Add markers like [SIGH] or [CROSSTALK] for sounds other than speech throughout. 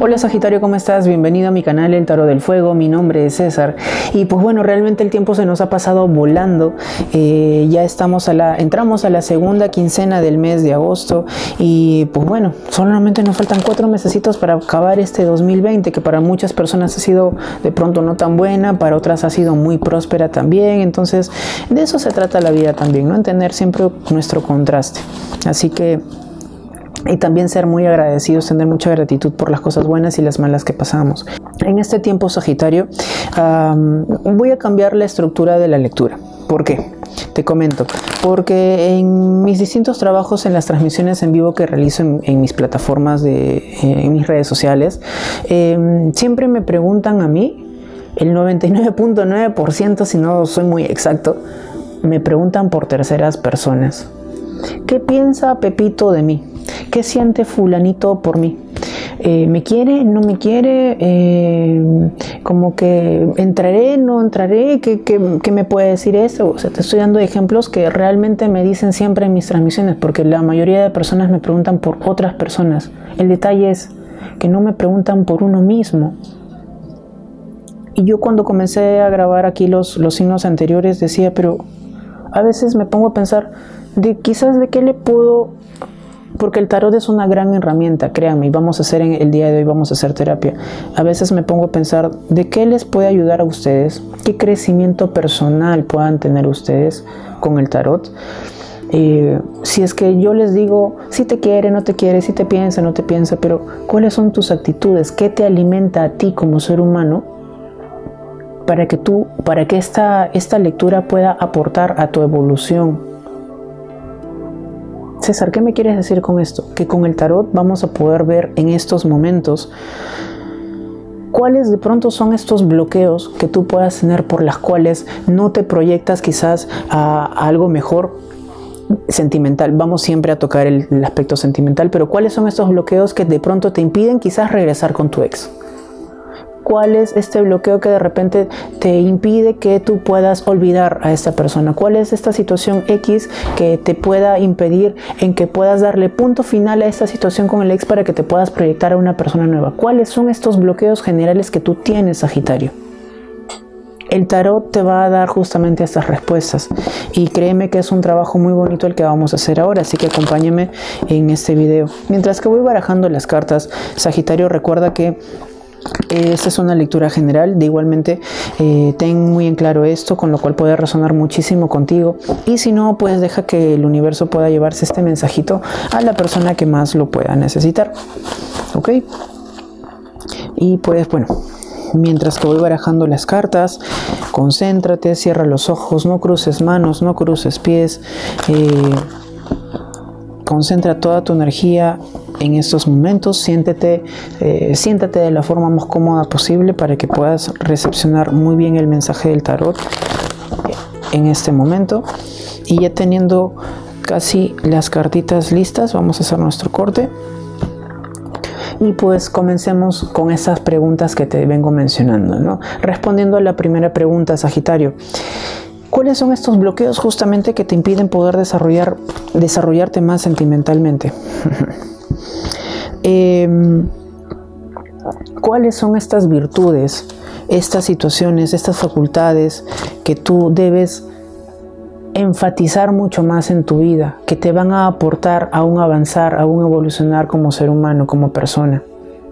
Hola Sagitario, ¿cómo estás? Bienvenido a mi canal El Tarot del Fuego, mi nombre es César y pues bueno, realmente el tiempo se nos ha pasado volando, eh, ya estamos a la, entramos a la segunda quincena del mes de agosto y pues bueno, solamente nos faltan cuatro mesecitos para acabar este 2020 que para muchas personas ha sido de pronto no tan buena, para otras ha sido muy próspera también, entonces de eso se trata la vida también, ¿no? En tener siempre nuestro contraste. Así que y también ser muy agradecidos, tener mucha gratitud por las cosas buenas y las malas que pasamos. En este tiempo Sagitario voy a cambiar la estructura de la lectura. ¿Por qué? Te comento, porque en mis distintos trabajos, en las transmisiones en vivo que realizo en, mis plataformas, de, en mis redes sociales, em, siempre me preguntan a mí, el 99.9%, si no soy muy exacto, me preguntan por terceras personas. ¿Qué piensa Pepito de mí? ¿Qué siente fulanito por mí? Eh, ¿Me quiere? ¿No me quiere? Eh, como que entraré, no entraré, ¿Qué, ¿Qué, me puede decir eso? Te estoy dando ejemplos que realmente me dicen siempre en mis transmisiones, porque la mayoría de personas me preguntan por otras personas. El detalle es que no me preguntan por uno mismo. Y yo cuando comencé a grabar aquí los, los signos anteriores decía, pero a veces me pongo a pensar, de quizás de qué le puedo porque el tarot es una gran herramienta, créanme, y vamos a hacer en el día de hoy, vamos a hacer terapia. A veces me pongo a pensar de qué les puede ayudar a ustedes, qué crecimiento personal puedan tener ustedes con el tarot. Eh, si es que yo les digo, si te quiere, no te quiere, si te piensa, no te piensa, pero ¿cuáles son tus actitudes? ¿Qué te alimenta a ti como ser humano? Para que tú, para que esta, esta lectura pueda aportar a tu evolución, César, ¿qué me quieres decir con esto? Que con el tarot vamos a poder ver en estos momentos cuáles de pronto son estos bloqueos que tú puedas tener por las cuales no te proyectas quizás a, algo mejor sentimental. Vamos siempre a tocar el, el aspecto sentimental, pero cuáles son estos bloqueos que de pronto te impiden quizás regresar con tu ex cuál es este bloqueo que de repente te impide que tú puedas olvidar a esta persona, cuál es esta situación X que te pueda impedir en que puedas darle punto final a esta situación con el ex para que te puedas proyectar a una persona nueva. ¿Cuáles son estos bloqueos generales que tú tienes, Sagitario? El tarot te va a dar justamente estas respuestas y créeme que es un trabajo muy bonito el que vamos a hacer ahora, así que acompáñame en este video. Mientras que voy barajando las cartas, Sagitario recuerda que esta es una lectura general, de igualmente eh, ten muy en claro esto, con lo cual puede resonar muchísimo contigo. Y si no, pues deja que el universo pueda llevarse este mensajito a la persona que más lo pueda necesitar. ¿Ok? Y pues bueno, mientras que voy barajando las cartas, concéntrate, cierra los ojos, no cruces manos, no cruces pies. Eh, concentra toda tu energía en estos momentos, siéntete, eh, siéntate de la forma más cómoda posible para que puedas recepcionar muy bien el mensaje del tarot en este momento. Y ya teniendo casi las cartitas listas, vamos a hacer nuestro corte. Y pues comencemos con esas preguntas que te vengo mencionando, ¿no? Respondiendo a la primera pregunta, Sagitario. ¿Cuáles son estos bloqueos justamente que te impiden poder desarrollar, desarrollarte más sentimentalmente? [LAUGHS] Em, ¿Cuáles son estas virtudes, estas situaciones, estas facultades que tú debes enfatizar mucho más en tu vida, que te van a aportar a un avanzar, a un evolucionar como ser humano, como persona?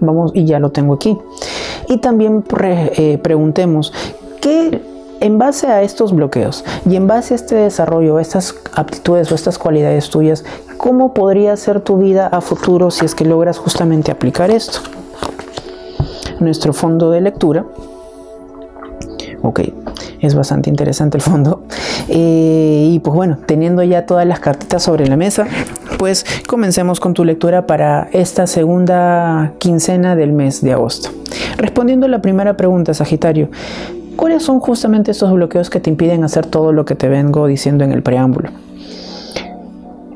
Vamos, y ya lo tengo aquí. Y también eh, preguntemos, ¿qué en base a estos bloqueos y en base a este desarrollo, estas aptitudes o estas cualidades tuyas, ¿cómo podría ser tu vida a futuro si es que logras justamente aplicar esto? Nuestro fondo de lectura. Ok, es bastante interesante el fondo. Eh, y pues bueno, teniendo ya todas las cartitas sobre la mesa, pues comencemos con tu lectura para esta segunda quincena del mes de agosto. Respondiendo a la primera pregunta, Sagitario, ¿Cuáles son justamente esos bloqueos que te impiden hacer todo lo que te vengo diciendo en el preámbulo?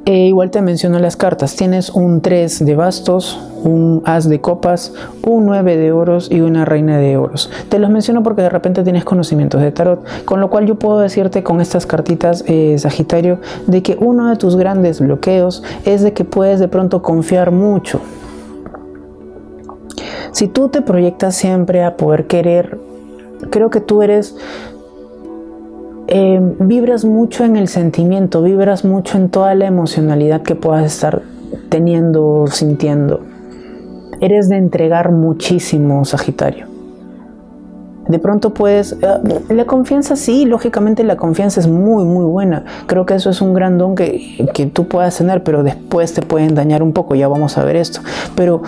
Eh, igual te menciono las cartas. Tienes un 3 de bastos, un as de copas, un 9 de oros y una reina de oros. Te los menciono porque de repente tienes conocimientos de tarot, con lo cual yo puedo decirte con estas cartitas, eh, Sagitario, de que uno de tus grandes bloqueos es de que puedes de pronto confiar mucho Si tú te proyectas siempre a poder querer, creo que tú eres eh, vibras mucho en el sentimiento, vibras mucho en toda la emocionalidad que puedas estar teniendo, sintiendo. Eres de entregar muchísimo, Sagitario. De pronto puedes, eh, la confianza sí, lógicamente la confianza es muy, muy buena. Creo que eso es un gran don que, que tú puedas tener, pero después te pueden dañar un poco, ya vamos a ver esto. Pero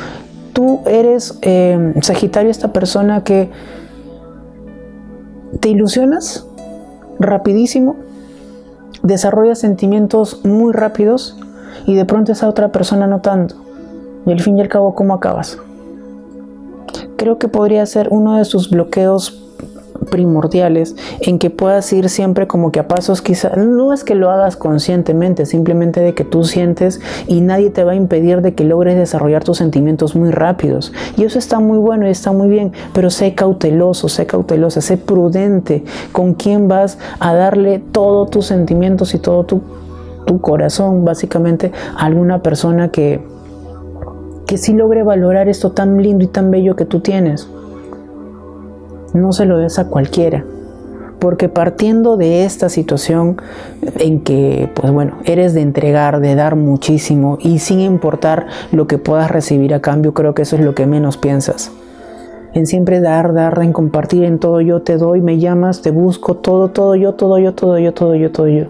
tú eres, eh, Sagitario, esta persona que te ilusionas, rapidísimo, desarrolla sentimientos muy rápidos y de pronto esa otra persona no tanto. Y al fin y al cabo, ¿cómo acabas? Creo que podría ser uno de sus bloqueos primordiales en que puedas ir siempre como que a pasos quizás, no es que lo hagas conscientemente, simplemente de que tú sientes y nadie te va a impedir de que logres desarrollar tus sentimientos muy rápidos. Y eso está muy bueno y está muy bien, pero sé cauteloso, sé cautelosa, sé prudente con quién vas a darle todos tus sentimientos y todo tu, corazón básicamente a alguna persona que, que sí logre valorar esto tan lindo y tan bello que tú tienes no se lo des a cualquiera. Porque partiendo de esta situación en que, pues bueno, eres de entregar, de dar muchísimo y sin importar lo que puedas recibir a cambio, creo que eso es lo que menos piensas. En siempre dar, dar, en compartir, en todo yo te doy, me llamas, te busco, todo, todo yo, todo yo, todo yo, todo yo, todo yo.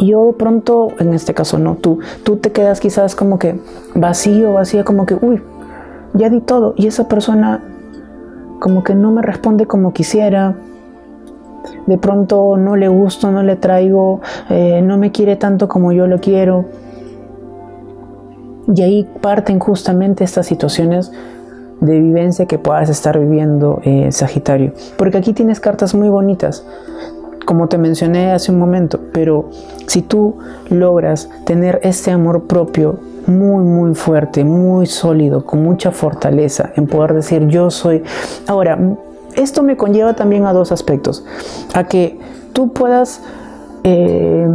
Y yo pronto, en este caso no, tú, tú te quedas quizás como que vacío, vacía, como que, uy, ya di todo. Y esa persona como que no me responde como quisiera, de pronto no le gusto, no le traigo, eh, no me quiere tanto como yo lo quiero. Y ahí parten justamente estas situaciones de vivencia que puedas estar viviendo, eh, Sagitario. Porque aquí tienes cartas muy bonitas, como te mencioné hace un momento, pero si tú logras tener este amor propio, muy, muy fuerte, muy sólido, con mucha fortaleza en poder decir yo soy. Ahora, esto me conlleva también a dos aspectos. A que tú puedas... Eh,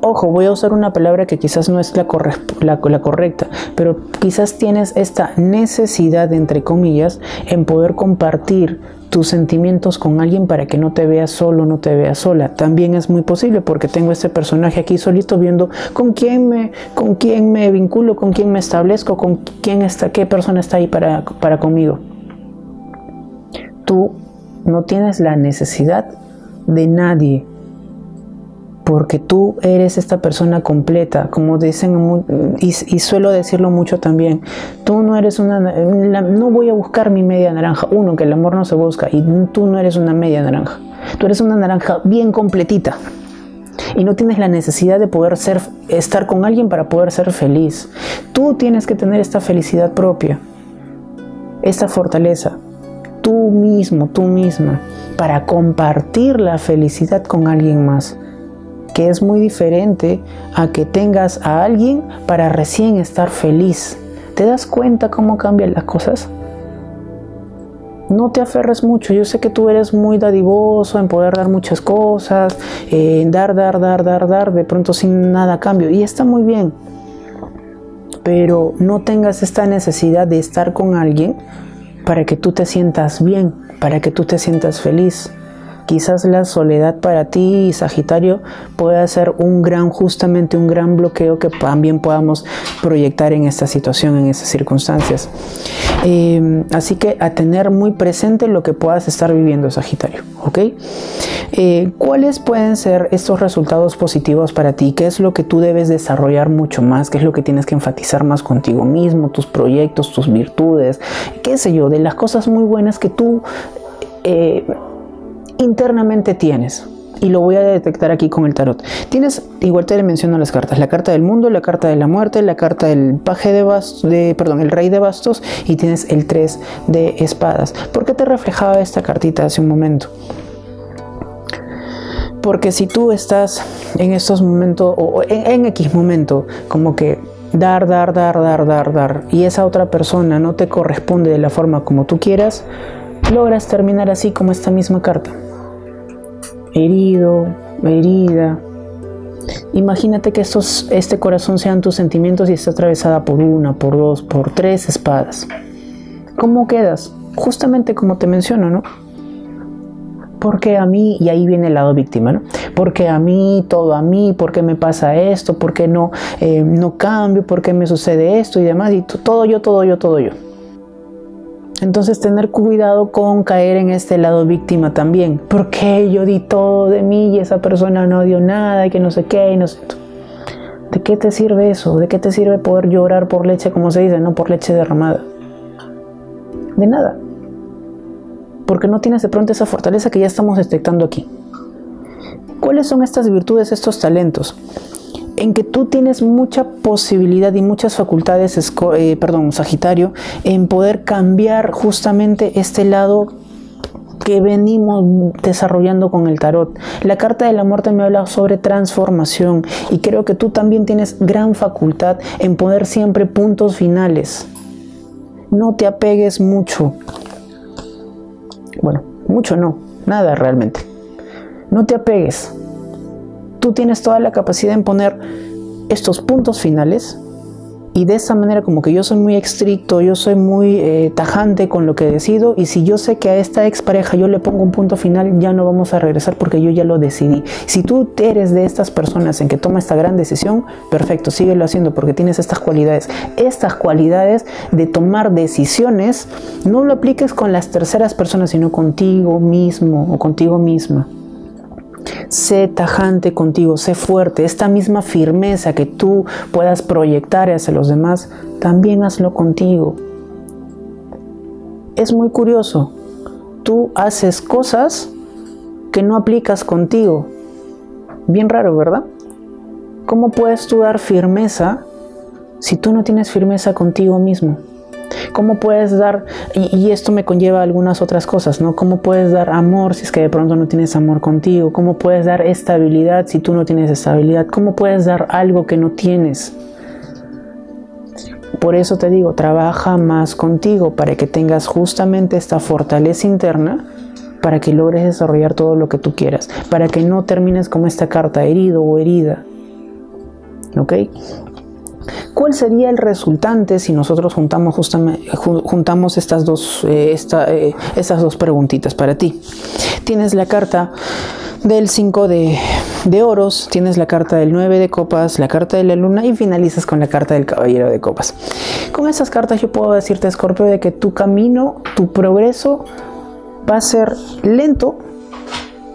ojo, voy a usar una palabra que quizás no es la, correcta, pero quizás tienes esta necesidad, entre comillas, en poder compartir tus sentimientos con alguien para que no te veas solo, no te veas sola. También es muy posible porque tengo este personaje aquí solito viendo con quién me, con quién me vinculo, con quién me establezco, con quién está, qué persona está ahí para, para conmigo. Tú no tienes la necesidad de nadie porque tú eres esta persona completa, como dicen, y, suelo decirlo mucho también, tú no eres una, no voy a buscar mi media naranja, uno, que el amor no se busca, y tú no eres una media naranja, tú eres una naranja bien completita, y no tienes la necesidad de poder ser, estar con alguien para poder ser feliz. Tú tienes que tener esta felicidad propia, esta fortaleza, tú mismo, tú misma, para compartir la felicidad con alguien más que es muy diferente a que tengas a alguien para recién estar feliz. ¿Te das cuenta cómo cambian las cosas? No te aferres mucho. Yo sé que tú eres muy dadivoso en poder dar muchas cosas, en dar, dar, dar, dar, dar, de pronto sin nada a cambio. Y está muy bien. Pero no tengas esta necesidad de estar con alguien para que tú te sientas bien, para que tú te sientas feliz quizás la soledad para ti, Sagitario, pueda ser un gran, justamente un gran bloqueo que también podamos proyectar en esta situación, en estas circunstancias. Em, así que a tener muy presente lo que puedas estar viviendo, Sagitario, ¿ok? Eh, ¿Cuáles pueden ser estos resultados positivos para ti? ¿Qué es lo que tú debes desarrollar mucho más? ¿Qué es lo que tienes que enfatizar más contigo mismo? Tus proyectos, tus virtudes, qué sé yo, de las cosas muy buenas que tú... Eh, internamente tienes. Y lo voy a detectar aquí con el tarot. Tienes, igual te menciono las cartas, la carta del mundo, la carta de la muerte, la carta del paje de bastos, perdón, el rey de bastos y tienes el 3 de espadas. ¿Por qué te reflejaba esta cartita hace un momento? Porque si tú estás en estos momentos, o en, en X momento, como que dar, dar, dar, dar, dar, dar, y esa otra persona no te corresponde de la forma como tú quieras, logras terminar así como esta misma carta herido, herida. Imagínate que este corazón sean tus sentimientos y está atravesada por una, por dos, por tres espadas. ¿Cómo quedas? Justamente como te menciono, ¿no? Porque a mí, y ahí viene el lado víctima, ¿no? Porque a mí, todo a mí, ¿por qué me pasa esto? ¿Por qué no, eh, no cambio? ¿Por qué me sucede esto? Y demás, y todo yo, todo yo, todo yo. Entonces tener cuidado con caer en este lado víctima también. Porque yo di todo de mí y esa persona no dio nada y que no sé qué y no sé. ¿De qué te sirve eso? ¿De qué te sirve poder llorar por leche, como se dice, no por leche derramada? De nada. Porque no tienes de pronto esa fortaleza que ya estamos detectando aquí. ¿Cuáles son estas virtudes, estos talentos? En que tú tienes mucha posibilidad y muchas facultades, eh, perdón, Sagitario, en poder cambiar justamente este lado que venimos desarrollando con el tarot. La carta de la muerte me habla sobre transformación y creo que tú también tienes gran facultad en poder siempre puntos finales. No te apegues mucho. Bueno, mucho no, nada realmente. No te apegues tú tienes toda la capacidad en poner estos puntos finales y de esa manera como que yo soy muy estricto, yo soy muy eh, tajante con lo que decido y si yo sé que a esta expareja yo le pongo un punto final, ya no vamos a regresar porque yo ya lo decidí. Si tú eres de estas personas en que toma esta gran decisión, perfecto, síguelo haciendo porque tienes estas cualidades. Estas cualidades de tomar decisiones, no lo apliques con las terceras personas, sino contigo mismo o contigo misma. Sé tajante contigo, sé fuerte. Esta misma firmeza que tú puedas proyectar hacia los demás, también hazlo contigo. Es muy curioso. Tú haces cosas que no aplicas contigo. Bien raro, ¿verdad? ¿Cómo puedes tú dar firmeza si tú no tienes firmeza contigo mismo? ¿Cómo puedes dar, y, esto me conlleva algunas otras cosas, ¿no? ¿Cómo puedes dar amor si es que de pronto no tienes amor contigo? ¿Cómo puedes dar estabilidad si tú no tienes estabilidad? ¿Cómo puedes dar algo que no tienes? Por eso te digo, trabaja más contigo para que tengas justamente esta fortaleza interna para que logres desarrollar todo lo que tú quieras, para que no termines como esta carta herido o herida. ¿Ok? ¿Cuál sería el resultante si nosotros juntamos, juntamos estas, dos, eh, eh, dos preguntitas para ti? Tienes la carta del 5 de, de, oros, tienes la carta del 9 de copas, la carta de la luna y finalizas con la carta del caballero de copas. Con esas cartas yo puedo decirte, Scorpio, de que tu camino, tu progreso va a ser lento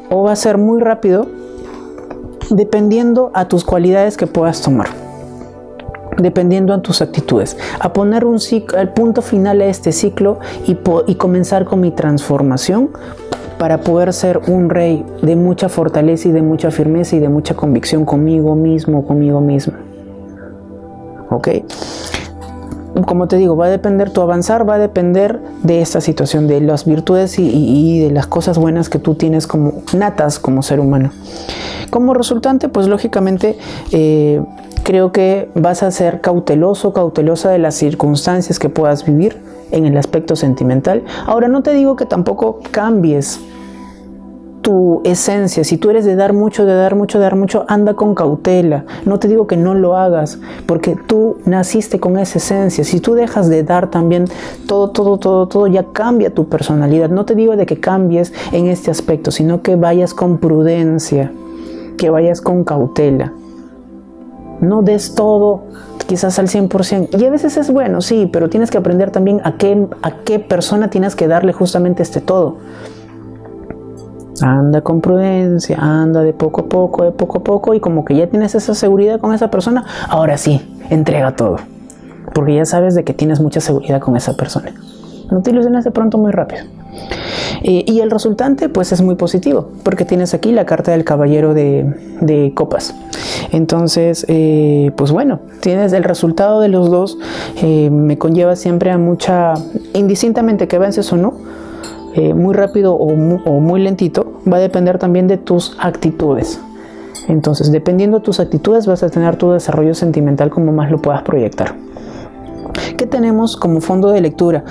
o va a ser muy rápido dependiendo a tus cualidades que puedas tomar dependiendo de tus actitudes, a poner un ciclo, el punto final a este ciclo y, comenzar con mi transformación para poder ser un rey de mucha fortaleza y de mucha firmeza y de mucha convicción conmigo mismo, conmigo misma. ¿Ok? Como te digo, va a depender tu avanzar, va a depender de esta situación, de las virtudes y, de las cosas buenas que tú tienes como natas como ser humano. Como resultante, pues lógicamente eh, creo que vas a ser cauteloso, cautelosa de las circunstancias que puedas vivir en el aspecto sentimental. Ahora, no te digo que tampoco cambies tu esencia, si tú eres de dar mucho, de dar mucho, de dar mucho, anda con cautela. No te digo que no lo hagas, porque tú naciste con esa esencia. Si tú dejas de dar también todo, todo, todo, todo, ya cambia tu personalidad. No te digo de que cambies en este aspecto, sino que vayas con prudencia, que vayas con cautela no des todo quizás al 100%. Y a veces es bueno, sí, pero tienes que aprender también a qué, a qué persona tienes que darle justamente este todo. Anda con prudencia, anda de poco a poco, de poco a poco, y como que ya tienes esa seguridad con esa persona, ahora sí, entrega todo. Porque ya sabes de que tienes mucha seguridad con esa persona. No te ilusiones de pronto muy rápido. Eh, y el resultante pues es muy positivo, porque tienes aquí la carta del caballero de, copas. Entonces, eh, pues bueno, tienes el resultado de los dos, eh, me conlleva siempre a mucha, indistintamente que vences o no, muy rápido o muy, lentito, va a depender también de tus actitudes. Entonces, dependiendo de tus actitudes, vas a tener tu desarrollo sentimental como más lo puedas proyectar. ¿Qué tenemos como fondo de lectura?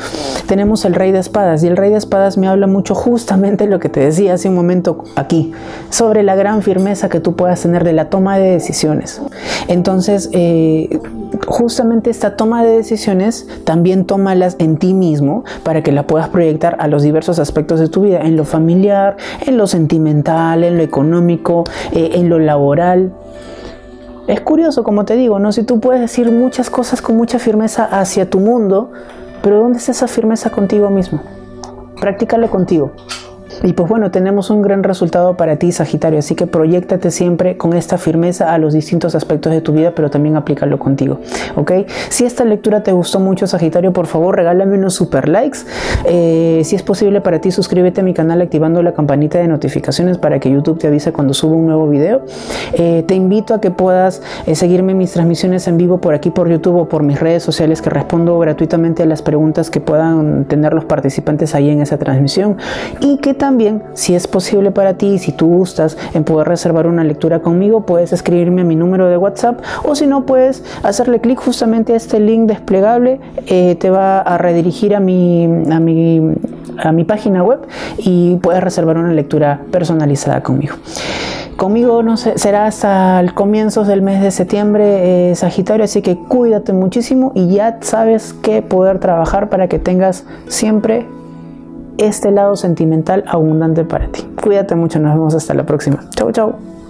Tenemos el rey de espadas y el rey de espadas me habla mucho justamente lo que te decía hace un momento aquí, sobre la gran firmeza que tú puedas tener de la toma de decisiones. Entonces, eh, justamente esta toma de decisiones también tómalas en ti mismo para que la puedas proyectar a los diversos aspectos de tu vida, en lo familiar, en lo sentimental, en lo económico, eh, en lo laboral. Es curioso, como te digo, ¿no? Si tú puedes decir muchas cosas con mucha firmeza hacia tu mundo, pero ¿dónde está esa firmeza contigo mismo? Practícalo contigo. Y pues bueno, tenemos un gran resultado para ti, Sagitario, así que proyectate siempre con esta firmeza a los distintos aspectos de tu vida, pero también aplícalo contigo, ¿ok? Si esta lectura te gustó mucho, Sagitario, por favor regálame unos super likes. Eh, si es posible para ti, suscríbete a mi canal activando la campanita de notificaciones para que YouTube te avise cuando suba un nuevo video. Eh, te invito a que puedas eh, seguirme en mis transmisiones en vivo por aquí por YouTube o por mis redes sociales que respondo gratuitamente a las preguntas que puedan tener los participantes ahí en esa transmisión y que también también, si es posible para ti, si tú gustas en poder reservar una lectura conmigo, puedes escribirme a mi número de WhatsApp o si no, puedes hacerle clic justamente a este link desplegable, eh, te va a redirigir a mi, a, mi, a mi página web y puedes reservar una lectura personalizada conmigo. Conmigo no sé, será hasta el comienzo del mes de septiembre, eh, Sagitario, así que cuídate muchísimo y ya sabes que poder trabajar para que tengas siempre este lado sentimental abundante para ti. Cuídate mucho, nos vemos hasta la próxima. Chau, chau.